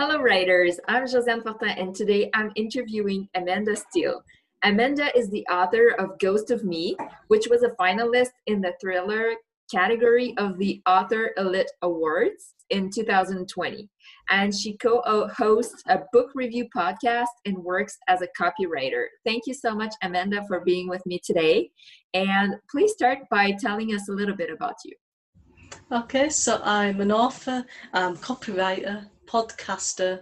Hello, writers. I'm Josiane Fortin, and today I'm interviewing Amanda Steele. Amanda is the author of Ghost of Me, which was a finalist in the thriller category of the Author Elite Awards in 2020. And she co hosts a book review podcast and works as a copywriter. Thank you so much, Amanda, for being with me today. And please start by telling us a little bit about you. Okay, so I'm an author, I'm copywriter, podcaster,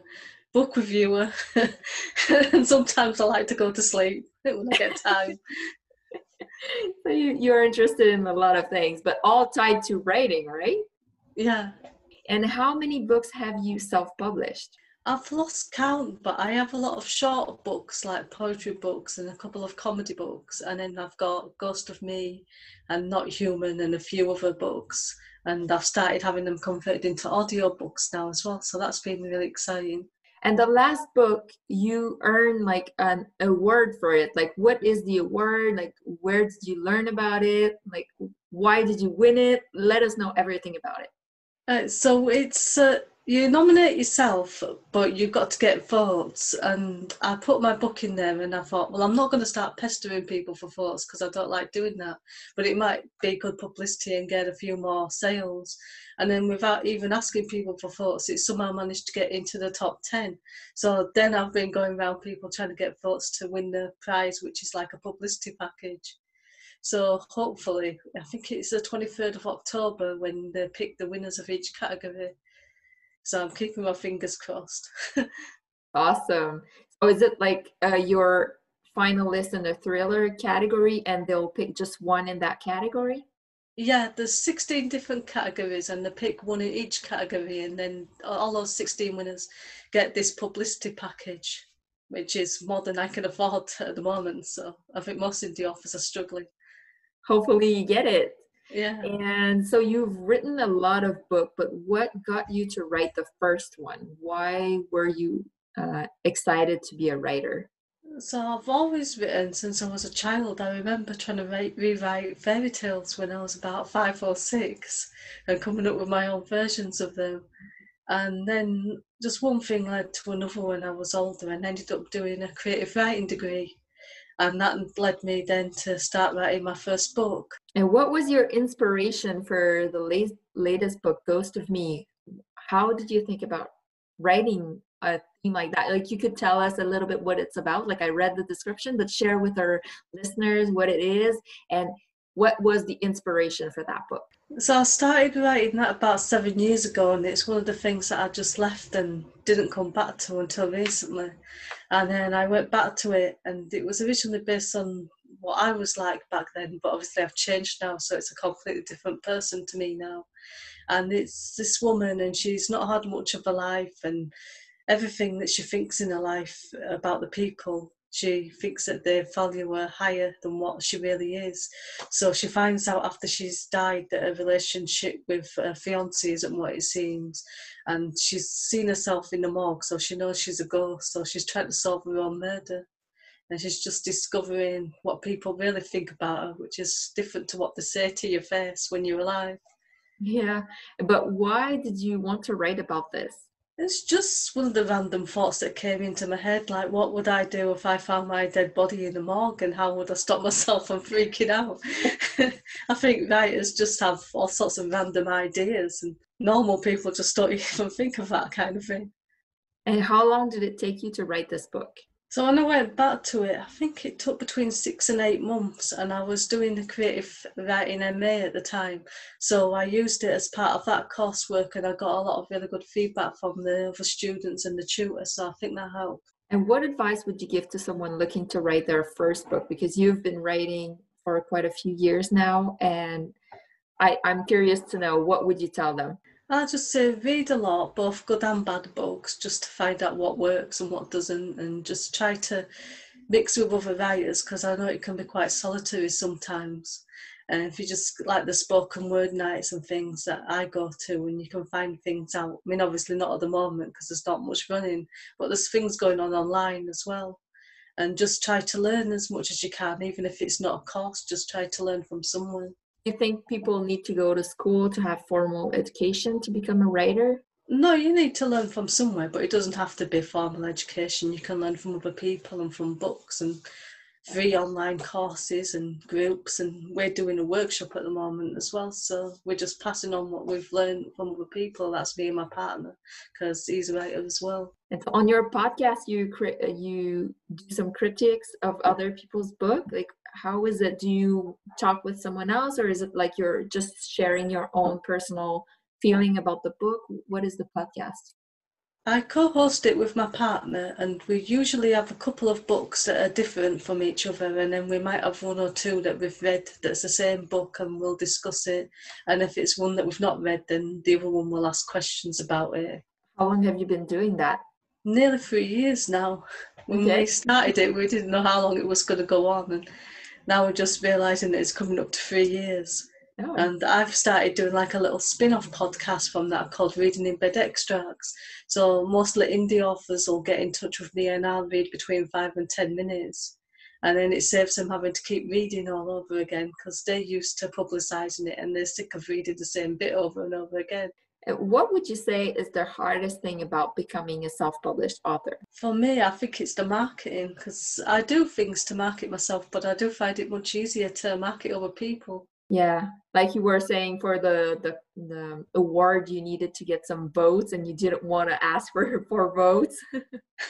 book reviewer, and sometimes I like to go to sleep when I get time. so you, you're interested in a lot of things, but all tied to writing, right? Yeah. And how many books have you self-published? I've lost count, but I have a lot of short books like poetry books and a couple of comedy books, and then I've got Ghost of Me and Not Human and a few other books and I've started having them converted into audiobooks now as well. So that's been really exciting. And the last book, you earn like an award for it. Like, what is the award? Like, where did you learn about it? Like, why did you win it? Let us know everything about it. Uh, so it's uh, you nominate yourself, but you've got to get votes. And I put my book in there, and I thought, well, I'm not going to start pestering people for votes because I don't like doing that. But it might be good publicity and get a few more sales. And then without even asking people for votes, it somehow managed to get into the top 10. So then I've been going around people trying to get votes to win the prize, which is like a publicity package. So hopefully, I think it's the 23rd of October when they pick the winners of each category. So I'm keeping my fingers crossed. awesome. So is it like uh, your finalist in the thriller category and they'll pick just one in that category? Yeah, there's 16 different categories and they pick one in each category and then all those 16 winners get this publicity package, which is more than I can afford at the moment. So I think most indie authors are struggling. Hopefully you get it. Yeah. And so you've written a lot of book, but what got you to write the first one? Why were you uh, excited to be a writer? So I've always written since I was a child. I remember trying to write, rewrite fairy tales when I was about five or six and coming up with my own versions of them. And then just one thing led to another when I was older and ended up doing a creative writing degree and that led me then to start writing my first book. And what was your inspiration for the late, latest book, Ghost of Me? How did you think about writing a theme like that? Like you could tell us a little bit what it's about. Like I read the description, but share with our listeners what it is and what was the inspiration for that book? So I started writing that about seven years ago, and it's one of the things that I just left and didn't come back to until recently. And then I went back to it, and it was originally based on what I was like back then, but obviously I've changed now, so it's a completely different person to me now. And it's this woman, and she's not had much of a life, and everything that she thinks in her life about the people she thinks that they value her higher than what she really is. So she finds out after she's died that her relationship with her fiance isn't what it seems. And she's seen herself in the morgue, so she knows she's a ghost. So she's trying to solve her own murder. And she's just discovering what people really think about her, which is different to what they say to your face when you're alive. Yeah, but why did you want to write about this? It's just one of the random thoughts that came into my head. Like, what would I do if I found my dead body in the morgue, and how would I stop myself from freaking out? I think writers just have all sorts of random ideas, and normal people just don't even think of that kind of thing. And how long did it take you to write this book? So when I went back to it, I think it took between six and eight months, and I was doing the creative writing MA at the time. So I used it as part of that coursework, and I got a lot of really good feedback from the other students and the tutor. So I think that helped. And what advice would you give to someone looking to write their first book? Because you've been writing for quite a few years now, and I, I'm curious to know what would you tell them? I just say read a lot, both good and bad books, just to find out what works and what doesn't, and just try to mix with other writers because I know it can be quite solitary sometimes. And if you just like the spoken word nights and things that I go to, and you can find things out. I mean, obviously not at the moment because there's not much running, but there's things going on online as well. And just try to learn as much as you can, even if it's not a course. Just try to learn from someone. You think people need to go to school to have formal education to become a writer? No, you need to learn from somewhere, but it doesn't have to be formal education. You can learn from other people and from books and free online courses and groups. And we're doing a workshop at the moment as well. So we're just passing on what we've learned from other people. That's me and my partner, because he's a writer as well. And on your podcast, you create you do some critiques of other people's book. Like, how is it? Do you talk with someone else, or is it like you're just sharing your own personal feeling about the book? What is the podcast? I co host it with my partner, and we usually have a couple of books that are different from each other, and then we might have one or two that we've read that's the same book, and we'll discuss it. And if it's one that we've not read, then the other one will ask questions about it. How long have you been doing that? Nearly three years now. When okay. we started it, we didn't know how long it was going to go on, and now we're just realizing that it's coming up to three years. Oh. And I've started doing like a little spin off podcast from that called Reading in Bed Extracts. So mostly indie authors will get in touch with me and I'll read between five and 10 minutes. And then it saves them having to keep reading all over again because they're used to publicising it and they're sick of reading the same bit over and over again. What would you say is the hardest thing about becoming a self published author? For me, I think it's the marketing because I do things to market myself, but I do find it much easier to market other people. Yeah, like you were saying for the, the the award, you needed to get some votes, and you didn't want to ask for for votes.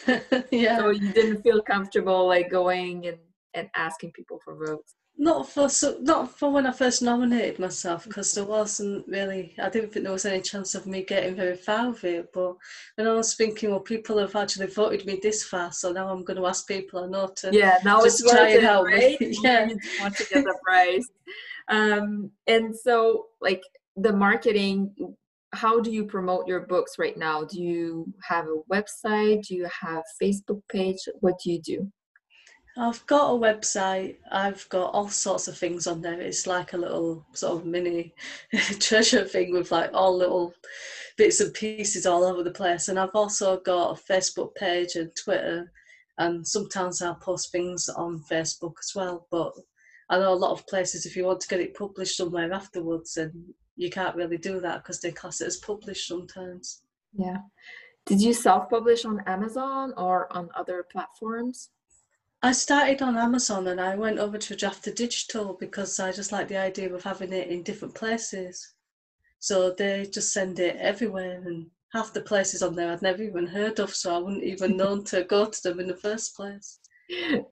yeah. So you didn't feel comfortable like going and and asking people for votes. Not for so not for when I first nominated myself because there wasn't really I didn't think there was any chance of me getting very far with it. But when I was thinking, well, people have actually voted me this far, so now I'm going to ask people I know to yeah now it's try it out. Right? yeah, want to get the prize um, and so like the marketing how do you promote your books right now do you have a website do you have facebook page what do you do I've got a website. I've got all sorts of things on there. It's like a little sort of mini treasure thing with like all little bits and pieces all over the place. And I've also got a Facebook page and Twitter. And sometimes I'll post things on Facebook as well. But I know a lot of places, if you want to get it published somewhere afterwards, and you can't really do that because they class it as published sometimes. Yeah. Did you self publish on Amazon or on other platforms? I started on Amazon and I went over to Draft2Digital because I just like the idea of having it in different places. So they just send it everywhere and half the places on there I'd never even heard of, so I wouldn't even known to go to them in the first place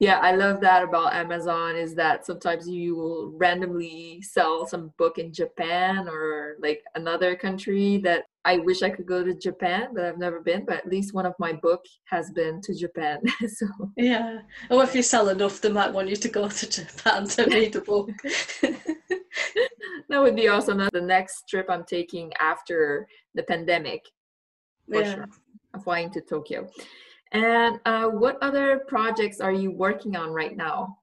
yeah i love that about amazon is that sometimes you will randomly sell some book in japan or like another country that i wish i could go to japan but i've never been but at least one of my book has been to japan so. Yeah. Or if you sell enough they might want you to go to japan to read the book. That would be awesome. That's the next trip i'm taking after the pandemic yeah. Sure. i'm flying to tokyo and uh, what other projects are you working on right now?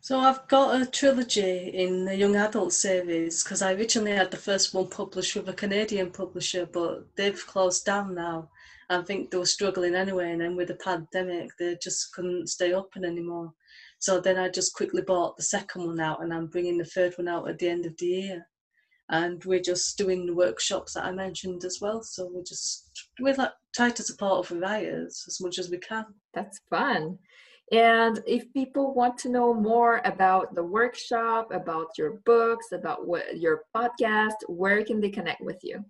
So I've got a trilogy in the young adult series because I originally had the first one published with a Canadian publisher, but they've closed down now. I think they were struggling anyway, and then with the pandemic, they just couldn't stay open anymore. So then I just quickly bought the second one out, and I'm bringing the third one out at the end of the year and we're just doing the workshops that I mentioned as well. So we're just we're like try to support writers as much as we can. That's fun. And if people want to know more about the workshop, about your books, about what your podcast, where can they connect with you?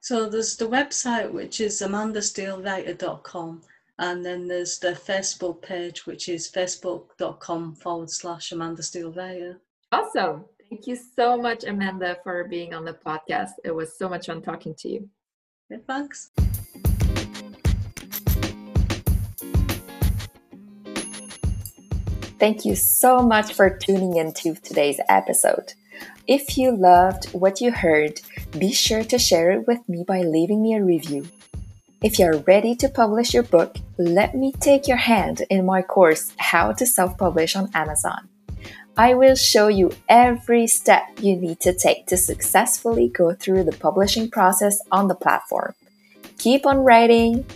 So there's the website which is amandasteelewriter.com and then there's the Facebook page which is facebook.com forward slash Amanda Steele Writer. Awesome. Thank you so much, Amanda, for being on the podcast. It was so much fun talking to you. Yeah, thanks. Thank you so much for tuning into today's episode. If you loved what you heard, be sure to share it with me by leaving me a review. If you're ready to publish your book, let me take your hand in my course, How to Self Publish on Amazon. I will show you every step you need to take to successfully go through the publishing process on the platform. Keep on writing,